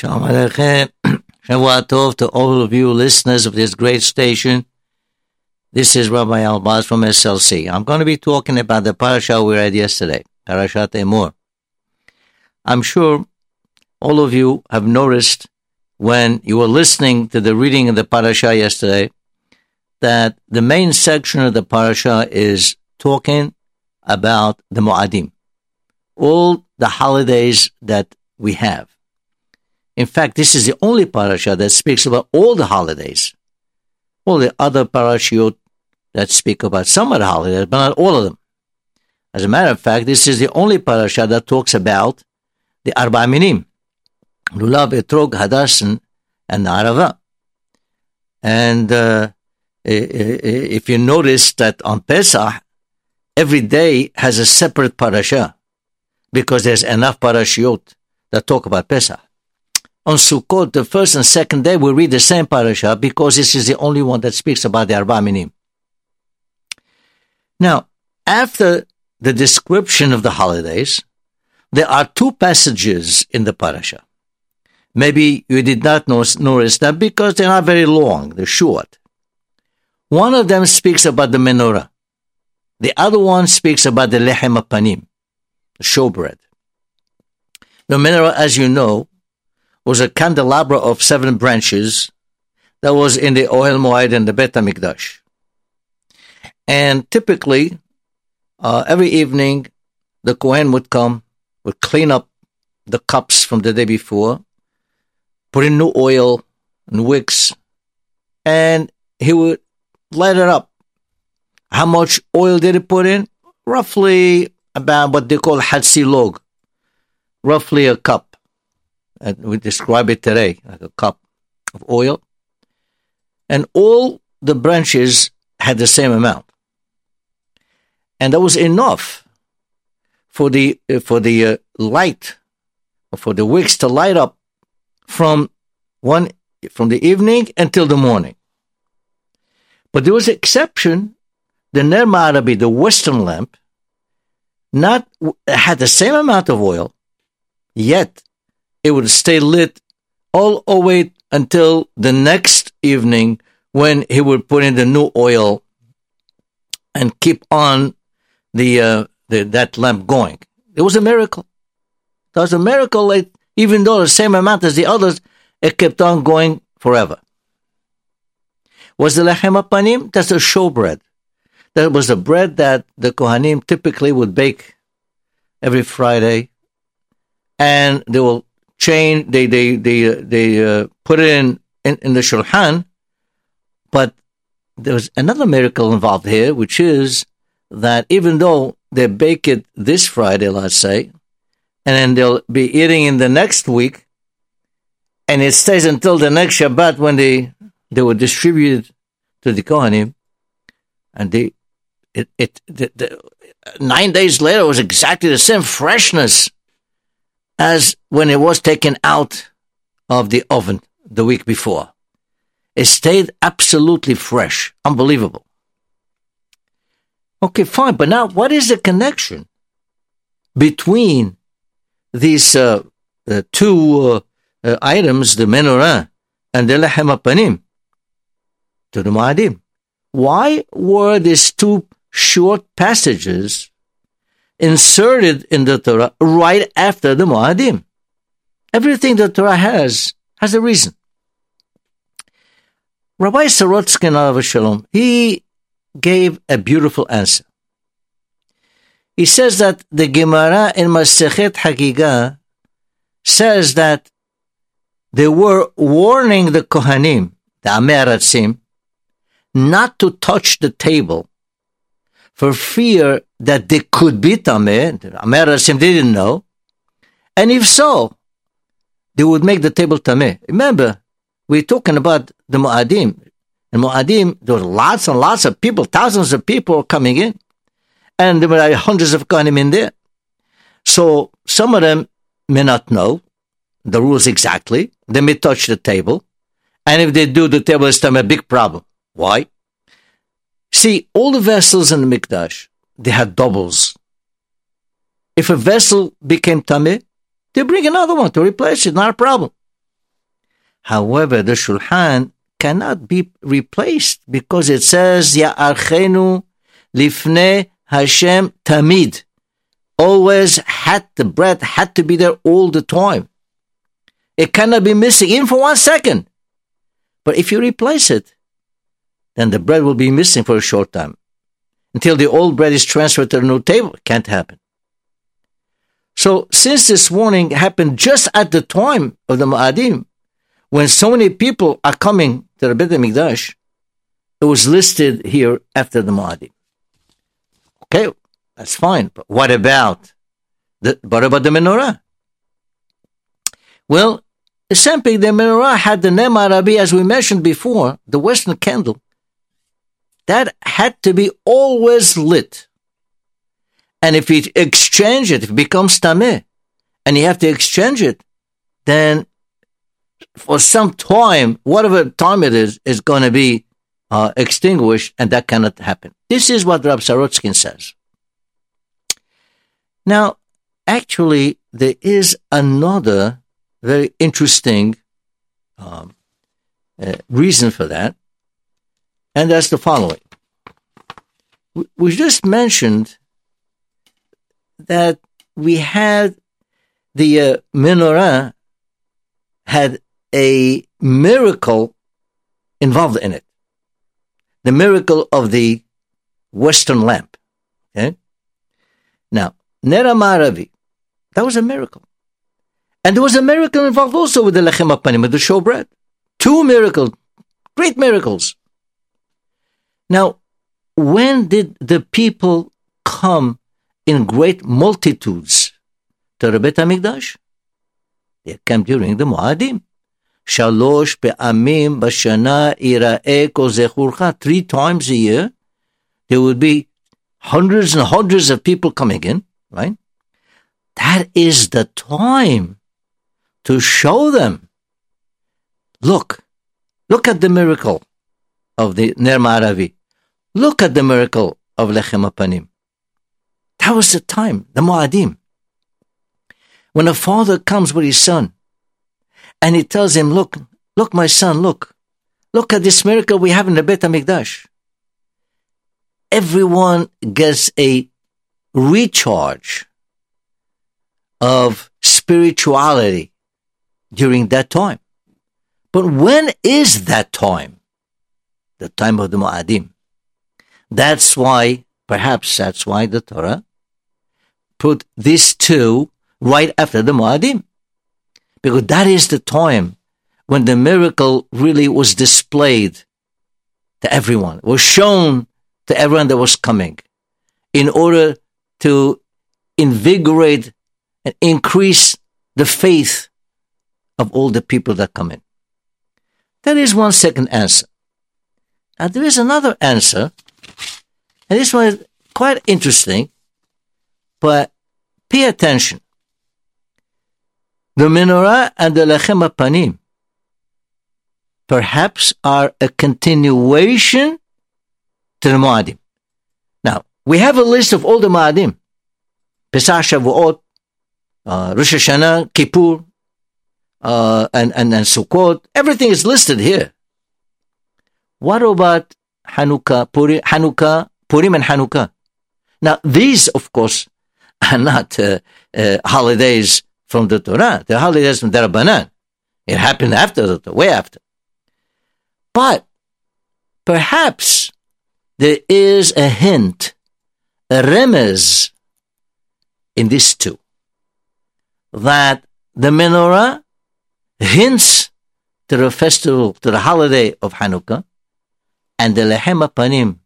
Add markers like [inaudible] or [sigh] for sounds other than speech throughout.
Shalom Aleichem. [clears throat] Shavua Tov to all of you listeners of this great station. This is Rabbi Albaz from SLC. I'm going to be talking about the parasha we read yesterday, Parashat Emor. I'm sure all of you have noticed when you were listening to the reading of the parasha yesterday that the main section of the parasha is talking about the Mu'adim, all the holidays that we have. In fact, this is the only parasha that speaks about all the holidays. All the other parashiyot that speak about some of the holidays, but not all of them. As a matter of fact, this is the only parasha that talks about the Arba Minim, Lulav, Etrog, Hadasim, and Arava. And uh, if you notice that on Pesach, every day has a separate parasha because there's enough parashiot that talk about Pesach. On Sukkot, the first and second day, we read the same parasha because this is the only one that speaks about the Arba Minim. Now, after the description of the holidays, there are two passages in the parasha. Maybe you did not notice that because they're not very long, they're short. One of them speaks about the menorah. The other one speaks about the lechem apanim, the showbread. The menorah, as you know, was a candelabra of seven branches that was in the Ohel Moed and the Bet HaMikdash. And typically, uh, every evening, the Kohen would come, would clean up the cups from the day before, put in new oil and wicks, and he would light it up. How much oil did he put in? Roughly about what they call hatsilog, roughly a cup and we describe it today like a cup of oil. And all the branches had the same amount. And that was enough for the, uh, for the uh, light, for the wicks to light up from one, from the evening until the morning. But there was an exception. The Ner the Western lamp, not had the same amount of oil, yet it would stay lit all the way until the next evening when he would put in the new oil and keep on the, uh, the that lamp going. It was a miracle. It was a miracle. That even though the same amount as the others, it kept on going forever. Was the lechem panim? That's a showbread. That was the bread that the Kohanim typically would bake every Friday, and they will chain, they they they they uh, put it in, in in the shulchan, but there's another miracle involved here, which is that even though they bake it this Friday, let's say, and then they'll be eating in the next week, and it stays until the next Shabbat when they they were distributed to the Kohanim, and they it it the, the, nine days later was exactly the same freshness as when it was taken out of the oven the week before. It stayed absolutely fresh. Unbelievable. Okay, fine. But now, what is the connection between these uh, uh, two uh, uh items, the menorah and the lechem panim, to the Ma'adim? Why were these two short passages inserted in the Torah right after the Moadim. Everything the Torah has has a reason. Rabbi Sorotskin of Shalom, he gave a beautiful answer. He says that the Gemara in Masechet Hagiga says that they were warning the Kohanim, the Ameratzim, not to touch the table for fear that they could be Tameh. Amerasim didn't know. And if so, they would make the table Tameh. Remember, we're talking about the Mu'adim. And Mu'adim, there were lots and lots of people, thousands of people coming in. And there were hundreds of Kohanim in there. So some of them may not know the rules exactly. They may touch the table. And if they do, the table is a big problem. Why? See, all the vessels in the Mikdash, they had doubles. If a vessel became tameh, they bring another one to replace it, not a problem. However, the Shulchan cannot be replaced because it says, Ya'archenu lifne Hashem tamid. Always had, the bread had to be there all the time. It cannot be missing even for one second. But if you replace it, then the bread will be missing for a short time. Until the old bread is transferred to the new table. Can't happen. So since this warning happened just at the time of the Ma'adim, when so many people are coming to the Beit HaMikdash, it was listed here after the Ma'adim. Okay, that's fine. But what about the, what about the menorah? Well, simply the menorah had the Ner Maravi, as we mentioned before, the Western candle, that had to be always lit. And if you exchange it, it becomes tameh, and you have to exchange it, then for some time, whatever time it is, is going to be uh, extinguished, and that cannot happen. This is what Rab Sorotskin says. Now, actually, there is another very interesting um, uh, reason for that, and that's the following. We just mentioned that we had the uh, menorah had a miracle involved in it. The miracle of the Western lamp. Okay? Now, Nera Maravi, that was a miracle. And there was a miracle involved also with the Lechem Apanim, with the showbread. Two miracles, great miracles. Now, when did the people come in great multitudes to the Bet HaMikdash? They came during the Muadim. Shalosh pe'amim bashana ira'e kozechurcha. Three times a year, there would be hundreds and hundreds of people coming in, right? That is the time to show them. Look, look at the miracle of the Ner Maravi. Look at the miracle of Lechem Apanim. That was the time, the Moadim. When a father comes with his son and he tells him, Look, look, my son, look. Look at this miracle we have in the Beit HaMikdash. Everyone gets a recharge of spirituality during that time. But when is that time? The time of the Mu'adim. That's why, perhaps that's why the Torah put these two right after the Mu'adim because that is the time when the miracle really was displayed to everyone, was shown to everyone that was coming in order to invigorate and increase the faith of all the people that come in. That is one second answer. Now there is another answer, and this one is quite interesting, but pay attention. The menorah and the lechem panim perhaps are a continuation to the Moadim. Now, we have a list of all the Moadim. Pesach, Shavuot, uh, Rosh Hashanah, Kippur, uh, and, and, and Sukkot. Everything is listed here. What about Hanukkah, Purim, Hanukkah, Purim and Hanukkah? Now, these, of course, [laughs] are not uh, uh, holidays from the Torah. The holidays from the Rabbanan. It happened after the Torah, way after. But perhaps there is a hint, a remez in this too, that the menorah hints to the festival, to the holiday of Hanukkah, and the Lehem Panim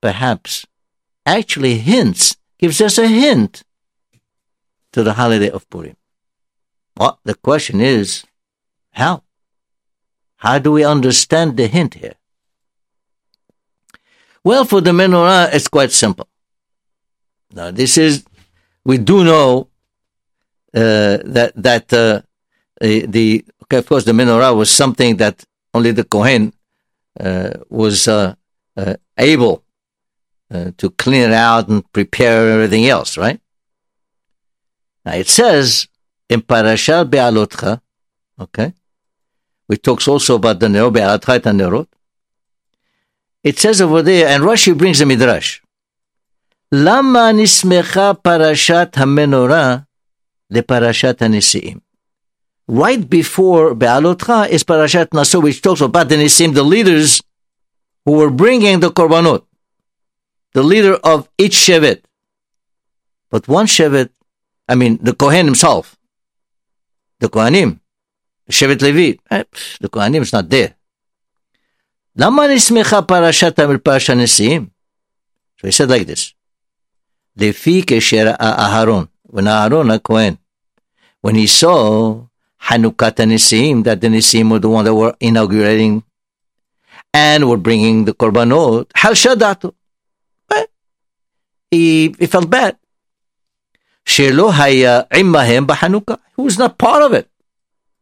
perhaps actually hints, gives us a hint to the holiday of Purim. Well, the question is, how? How do we understand the hint here? Well, for the menorah, it's quite simple. Now, this is, we do know uh, that that uh, the okay, of course the menorah was something that only the kohen uh, was uh, uh, able to clean it out and prepare everything else, right? Now it says in Parashat Be'alotcha, okay, which talks also about the Nerot, Be'alotcha et Nerot. It says over there, and Rashi brings a midrash. Lama nismecha parashat hamenorah leparashat hanesi'im right before Be'alotcha is Parashat Naso, which talks about the Nisim, the leaders who were bringing the Korbanot, the leader of each Shevet. But one Shevet, I mean, the Kohen himself, the Kohanim, Shevet Levi, eh, the Kohanim is not there. למה נסמכה Parashat על Parashat הנשיאים? So he said like this. Lefi כשראה Aharon when Aharon, a Kohen, when he saw Hanukkah Nisim, that the Nisim were the one that were inaugurating and were bringing the Korbanot. Hal Shadato. Eh, he, he felt bad. Shelo Haya Immahem Bahanukkah. He was not part of it.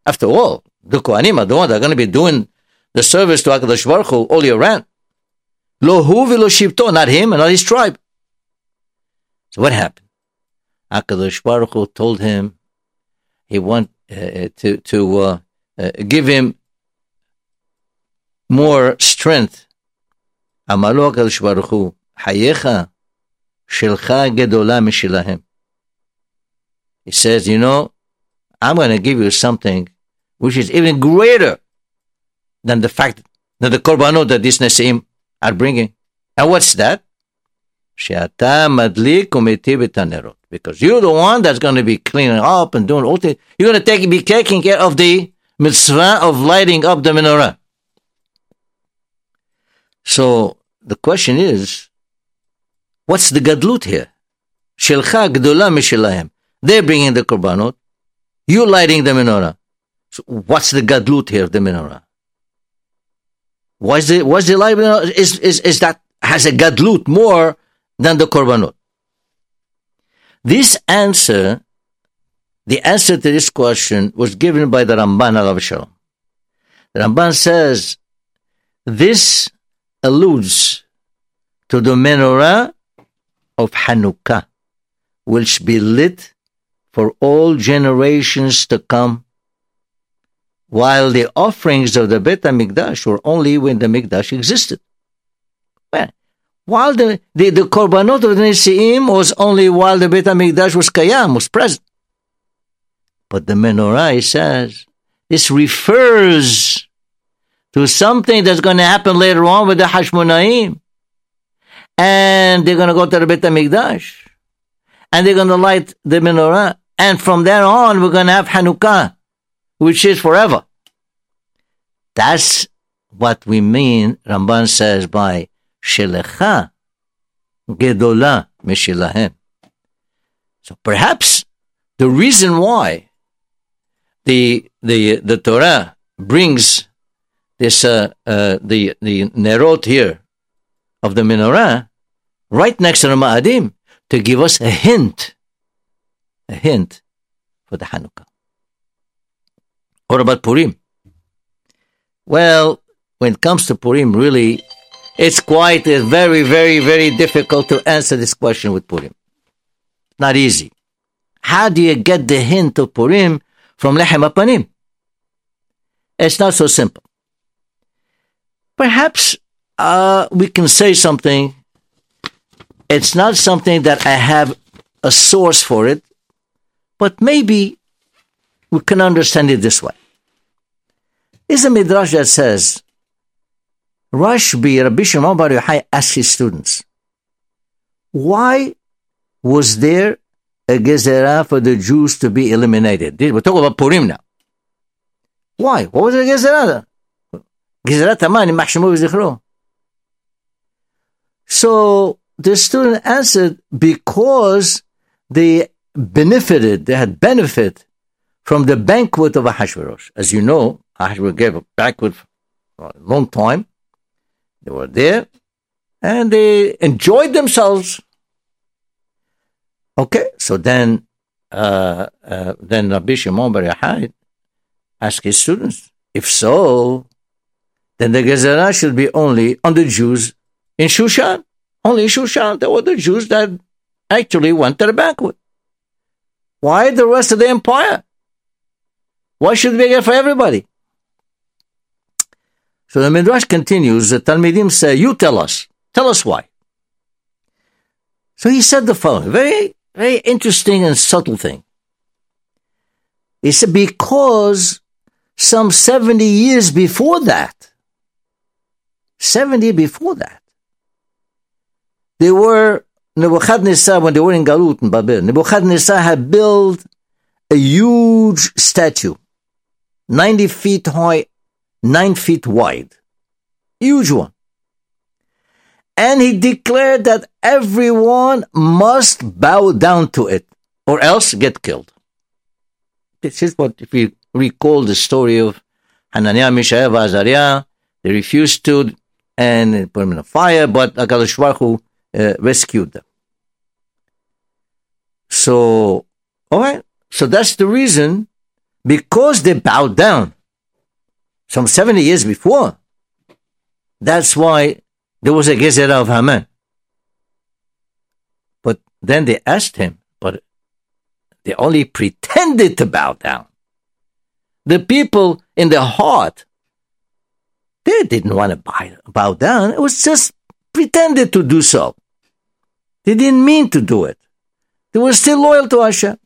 After all, the Kohanim are the ones that are going to be doing the service to HaKadosh Baruch Hu all year round. Lohu v'lo shibto, not him and not his tribe. So what happened? HaKadosh Baruch Hu told him he want uh, to, to uh, uh, give him more strength. אמר לו הקדוש ברוך הוא, חייך שלך גדולה משלהם. He says, you know, I'm going to give you something which is even greater than the fact that the korbanot that these Nesim are bringing. And what's that? Shata madlik umitib etanerot. Because you're the one that's going to be cleaning up and doing all the You're going to take, be taking care of the mitzvah of lighting up the menorah. So the question is, what's the gadlut here? Shelcha gdola mishilahem. They're bringing the korbanot. You're lighting the menorah. So what's the gadlut here, the menorah? What's the, what's the light? Is, is, is that, has a gadlut more than the korbanot? This answer, the answer to this question was given by the Ramban al Shalom. The Ramban says, this alludes to the menorah of Hanukkah, which be lit for all generations to come, while the offerings of the Bet HaMikdash were only when the Mikdash existed. Well, while the, the, the Korbanot of the Nisi'im was only while the Bet HaMikdash was Kayam, was present. But the menorah, he says, this refers to something that's going to happen later on with the Hashmonaim. And they're going to go to the Bet HaMikdash. And they're going to light the menorah. And from there on, we're going to have Hanukkah, which is forever. That's what we mean, Ramban says, by Shelecha Gedola Meshilahem. So perhaps the reason why the, the, the Torah brings this, uh, uh, the, the Nerot here of the menorah right next to the Ma'adim to give us a hint, a hint for the Hanukkah. What about Purim? Well, when it comes to Purim, really, it's quite very, very, very difficult to answer this question with Purim. Not easy. How do you get the hint of Purim from Lechem Apanim? It's not so simple. Perhaps uh, we can say something. It's not something that I have a source for it, but maybe we can understand it this way. Is a midrash that says Rashbi, Rabbi Shimon Bar Yochai asked his students, why was there a gezerah for the Jews to be eliminated? We're talking about Purim now. Why? What was the gezerah? Gezerah taman in So the student answered, because they benefited, they had benefit from the banquet of Ahasuerus. As you know, Ahasuerus gave a banquet for a long time. They were there and they enjoyed themselves. Okay, so then, uh, uh, then Rabbi Shimon Bar Yochai asked his students, if so, then the Gezerah should be only on the Jews in Shushan. Only in Shushan. There were the Jews that actually went to the banquet. Why the rest of the empire? Why should it be for everybody? So the Midrash continues, the Talmidim say, you tell us. Tell us why. So he said the following, very, very interesting and subtle thing. He said, because some 70 years before that, 70 before that, they were, Nebuchadnezzar, when they were in Galut in Babel, Nebuchadnezzar had built a huge statue, 90 feet high, 9 feet wide. Huge one. And he declared that everyone must bow down to it or else get killed. This is what, if you recall the story of Hananiah, Mishael, Azariah, they refused to and put them in a fire, but HaKadosh Baruch Hu, uh, rescued them. So, all right. So that's the reason, because they bowed down some 70 years before. That's why there was a Gezerah of Haman. But then they asked him, but they only pretended to bow down. The people in their heart, they didn't want to bow, down. It was just pretended to do so. They didn't mean to do it. They were still loyal to Hashem.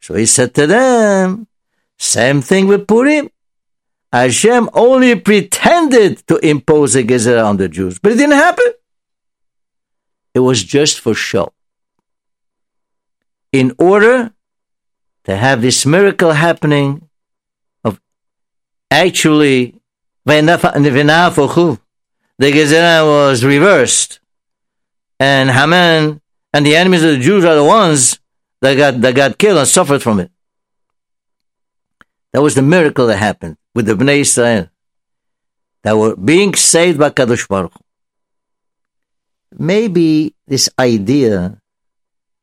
So he said to them, same thing with Purim. Hashem only pretended to impose a gezerah on the Jews, but it didn't happen. It was just for show. In order to have this miracle happening of actually the gezerah was reversed, and Haman and the enemies of the Jews are the ones that got that got killed and suffered from it. That was the miracle that happened with the Bnei Israel that were being saved by Kadosh Baruch. Maybe this idea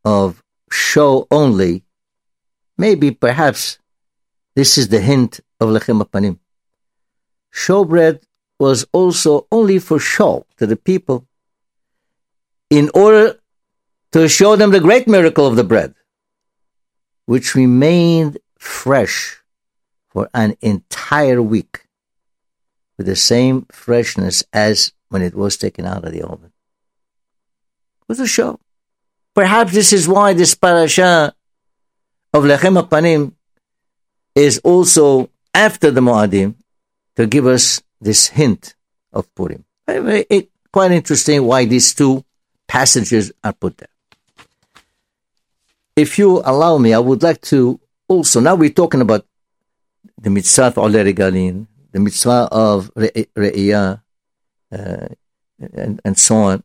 of show only, maybe perhaps this is the hint of Lechem Panim. Showbread was also only for show to the people in order to show them the great miracle of the bread, which remained fresh for an entire week with the same freshness as when it was taken out of the oven. It a show. Perhaps this is why this parasha of Lechem Panim is also after the Moadim to give us this hint of Purim. It, quite interesting why these two passages are put there. If you allow me, I would like to also, now we're talking about the mitzvah of Ole Regalin, the mitzvah of Re'iyah, uh, and, and so on.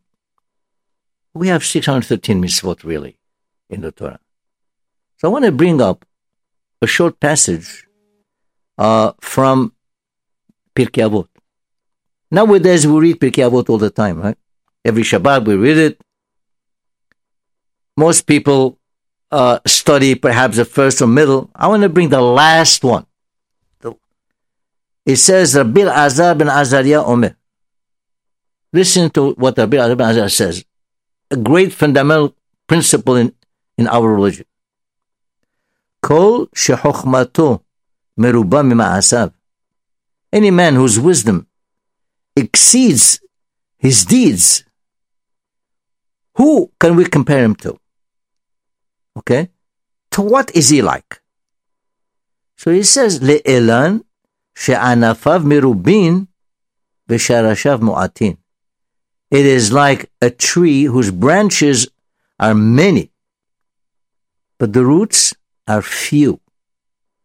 We have 613 mitzvot really in the Torah. So I want to bring up a short passage uh, from Pirkei Avot. Nowadays we read Pirkei Avot all the time, right? Every Shabbat we read it. Most people uh, study perhaps the first or middle. I want to bring the last one. It says Rabbi Elazar ben Azariah Omer. Listen to what Rabbi Elazar ben Azariah says. A great fundamental principle in, in our religion. Kol shechokhmato meruba mima'asav. Any man whose wisdom exceeds his deeds, who can we compare him to? Okay? To what is he like? So he says, Le'elan v'sharashav mu'atin. It is like a tree whose branches are many, but the roots are few.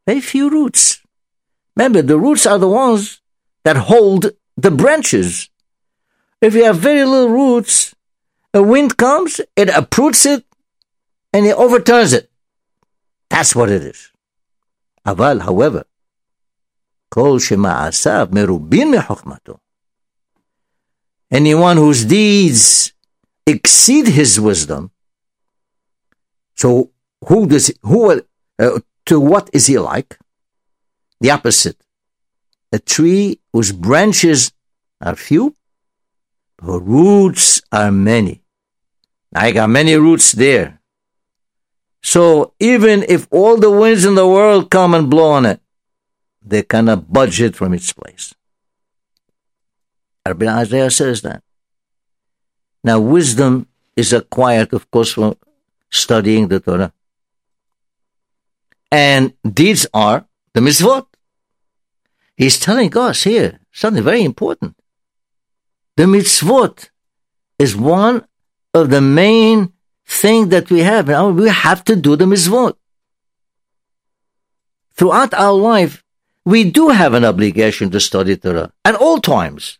Very few roots. Remember, the roots are the ones that hold the branches. If you have very little roots, a wind comes, it uproots it, and it overturns it. That's what it is. Aval, however, כל שמעשיו מרובין מחוכמתו. Anyone whose deeds exceed his wisdom. So who does who uh, to what is he like? The opposite. A tree whose branches are few, but roots are many. I got many roots there. So even if all the winds in the world come and blow on it, they cannot budge it from its place. Isaiah says that. Now, wisdom is acquired, of course, from studying the Torah. And deeds are the mitzvot. He's telling us here something very important. The mitzvot is one of the main thing that we have. Now we have to do the mitzvot. Throughout our life, we do have an obligation to study Torah at all times.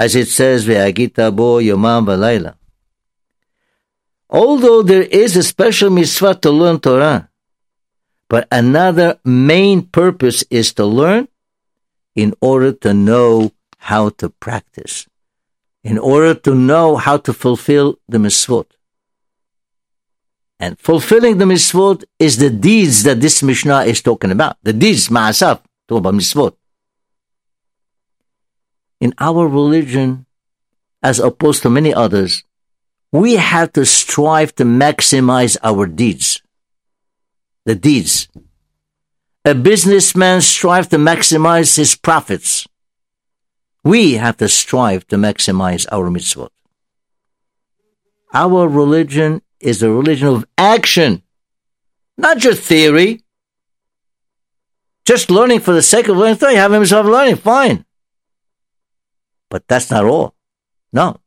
As it says, Ve'agita bo yomam v'layla. Although there is a special mitzvah to learn Torah, but another main purpose is to learn in order to know how to practice, in order to know how to fulfill the mitzvot. And fulfilling the mitzvot is the deeds that this Mishnah is talking about. The deeds, ma'asaf, talking about mitzvot. In our religion, as opposed to many others, we have to strive to maximize our deeds. The deeds. A businessman strives to maximize his profits. We have to strive to maximize our mitzvot. Our religion is a religion of action, not just theory. Just learning for the sake of learning, a mitzvah of learning, fine. But that's not all. No.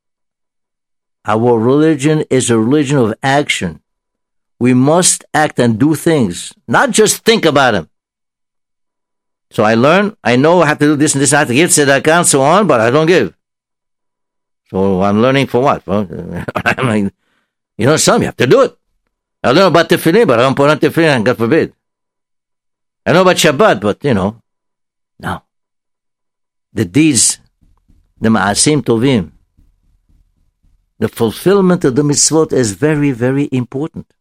Our religion is a religion of action. We must act and do things, not just think about them. So I learn, I know I have to do this and this, I have to give tzedakah and so on, but I don't give. So I'm learning for what? [laughs] I mean, you know, some you have to do it. I don't know about tefillin, but I don't put on tefillin, God forbid. I know about Shabbat, but you know, no. The deeds, the ma'asim tovim, the fulfillment of the mitzvot is very, very important.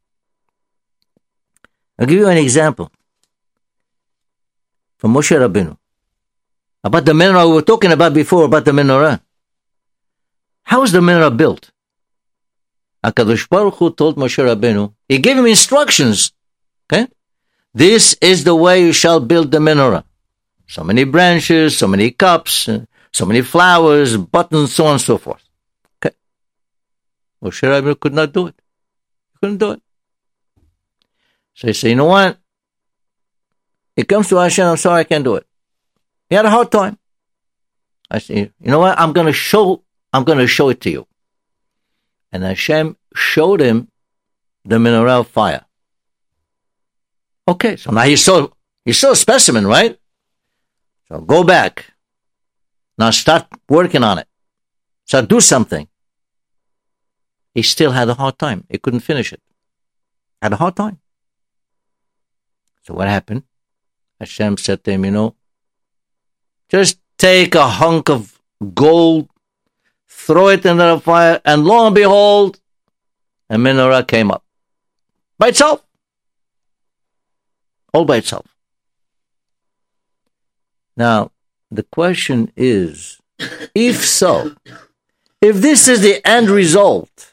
I'll give you an example from Moshe Rabbeinu. About the menorah we were talking about before, about the menorah. How is the menorah built? HaKadosh Baruch Hu told Moshe Rabbeinu, he gave him instructions. Okay? This is the way you shall build the menorah. So many branches, so many cups, so many flowers, buttons, so on and so forth. Okay? Moshe Rabbeinu could not do it. He couldn't do it. So he said, you know what? It comes to Hashem, I'm sorry, I can't do it. He had a hard time. I said, you know what? I'm going to show, I'm going to show it to you. And Hashem showed him the menorah fire. Okay, so now he saw, he saw a specimen, right? So go back. Now start working on it. So do something. He still had a hard time. He couldn't finish it. Had a hard time. So what happened? Hashem said to him, you know, just take a hunk of gold, throw it into the fire, and lo and behold, a menorah came up. By itself. All by itself. Now, the question is, if so, if this is the end result,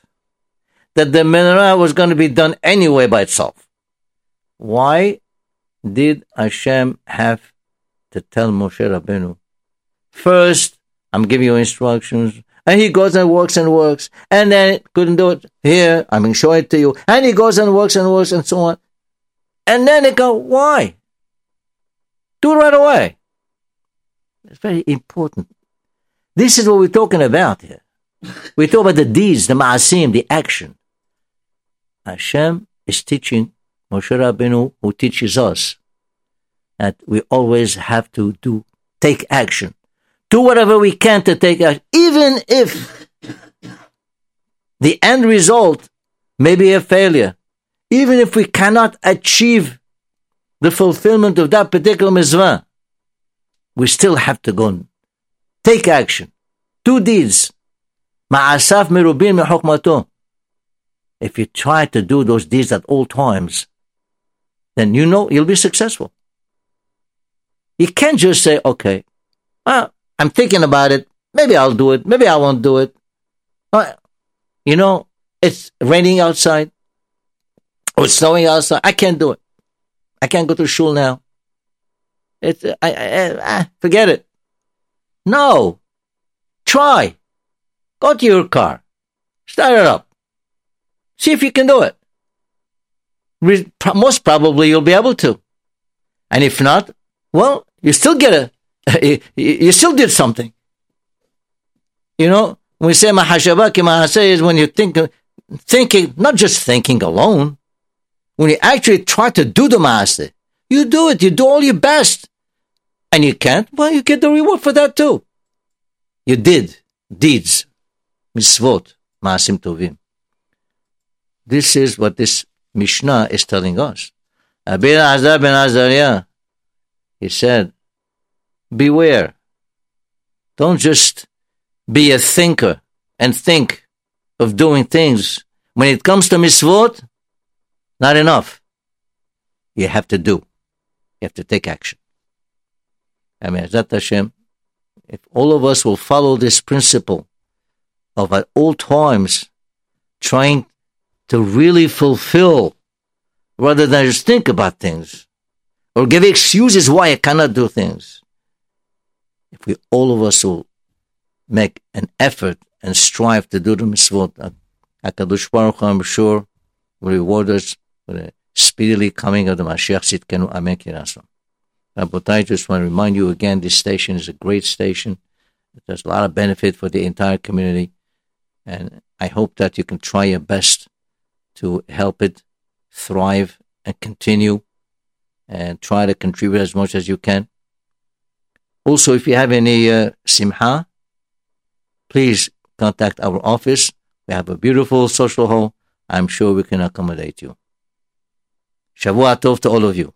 that the menorah was going to be done anyway by itself, why did Hashem have to tell Moshe Rabbeinu, first, I'm giving you instructions, and he goes and works and works, and then couldn't do it here, I'm going to show it to you, and he goes and works and works and so on. And then they go, why? Do it right away. It's very important. This is what we're talking about here. We talk about the deeds, the ma'asim, the action. Hashem is teaching Moshe Rabbeinu, who teaches us that we always have to do, take action. Do whatever we can to take action, even if the end result may be a failure, even if we cannot achieve the fulfillment of that particular mitzvah, we still have to go and take action, do deeds. Ma'asaf merubin mehokmato. If you try to do those deeds at all times, then you know you'll be successful. You can't just say, okay, well, I'm thinking about it. Maybe I'll do it. Maybe I won't do it. But, you know, it's raining outside. Or it's snowing outside. I can't do it. I can't go to shul now. It's, uh, I, I, I, forget it. No. Try. Go to your car. Start it up. See if you can do it. Most probably you'll be able to. And if not, well, you still get a, [laughs] you still did something. You know, when we say mahashaba ki is when you think, thinking, not just thinking alone, when you actually try to do the master, you do it, you do all your best. And you can't, well, you get the reward for that too. You did deeds, mitzvot, maasim tovim. This is what this Mishnah is telling us. Abir Azar ben Azariah, he said, beware. Don't just be a thinker and think of doing things. When it comes to mitzvot, not enough. You have to do. You have to take action. I mean, that Hashem, if all of us will follow this principle of at all times trying to really fulfill rather than just think about things or give excuses why I cannot do things. If we all of us will make an effort and strive to do the mitzvot, HaKadosh Baruch Hu, I'm sure, will reward us with a speedily coming of the Mashiach Sitkenu Amen Kirasom. I just want to remind you again, this station is a great station. There's a lot of benefit for the entire community. And I hope that you can try your best to help it thrive and continue and try to contribute as much as you can. Also, if you have any uh, simha, please contact our office. We have a beautiful social hall. I'm sure we can accommodate you. Shavua Tov to all of you.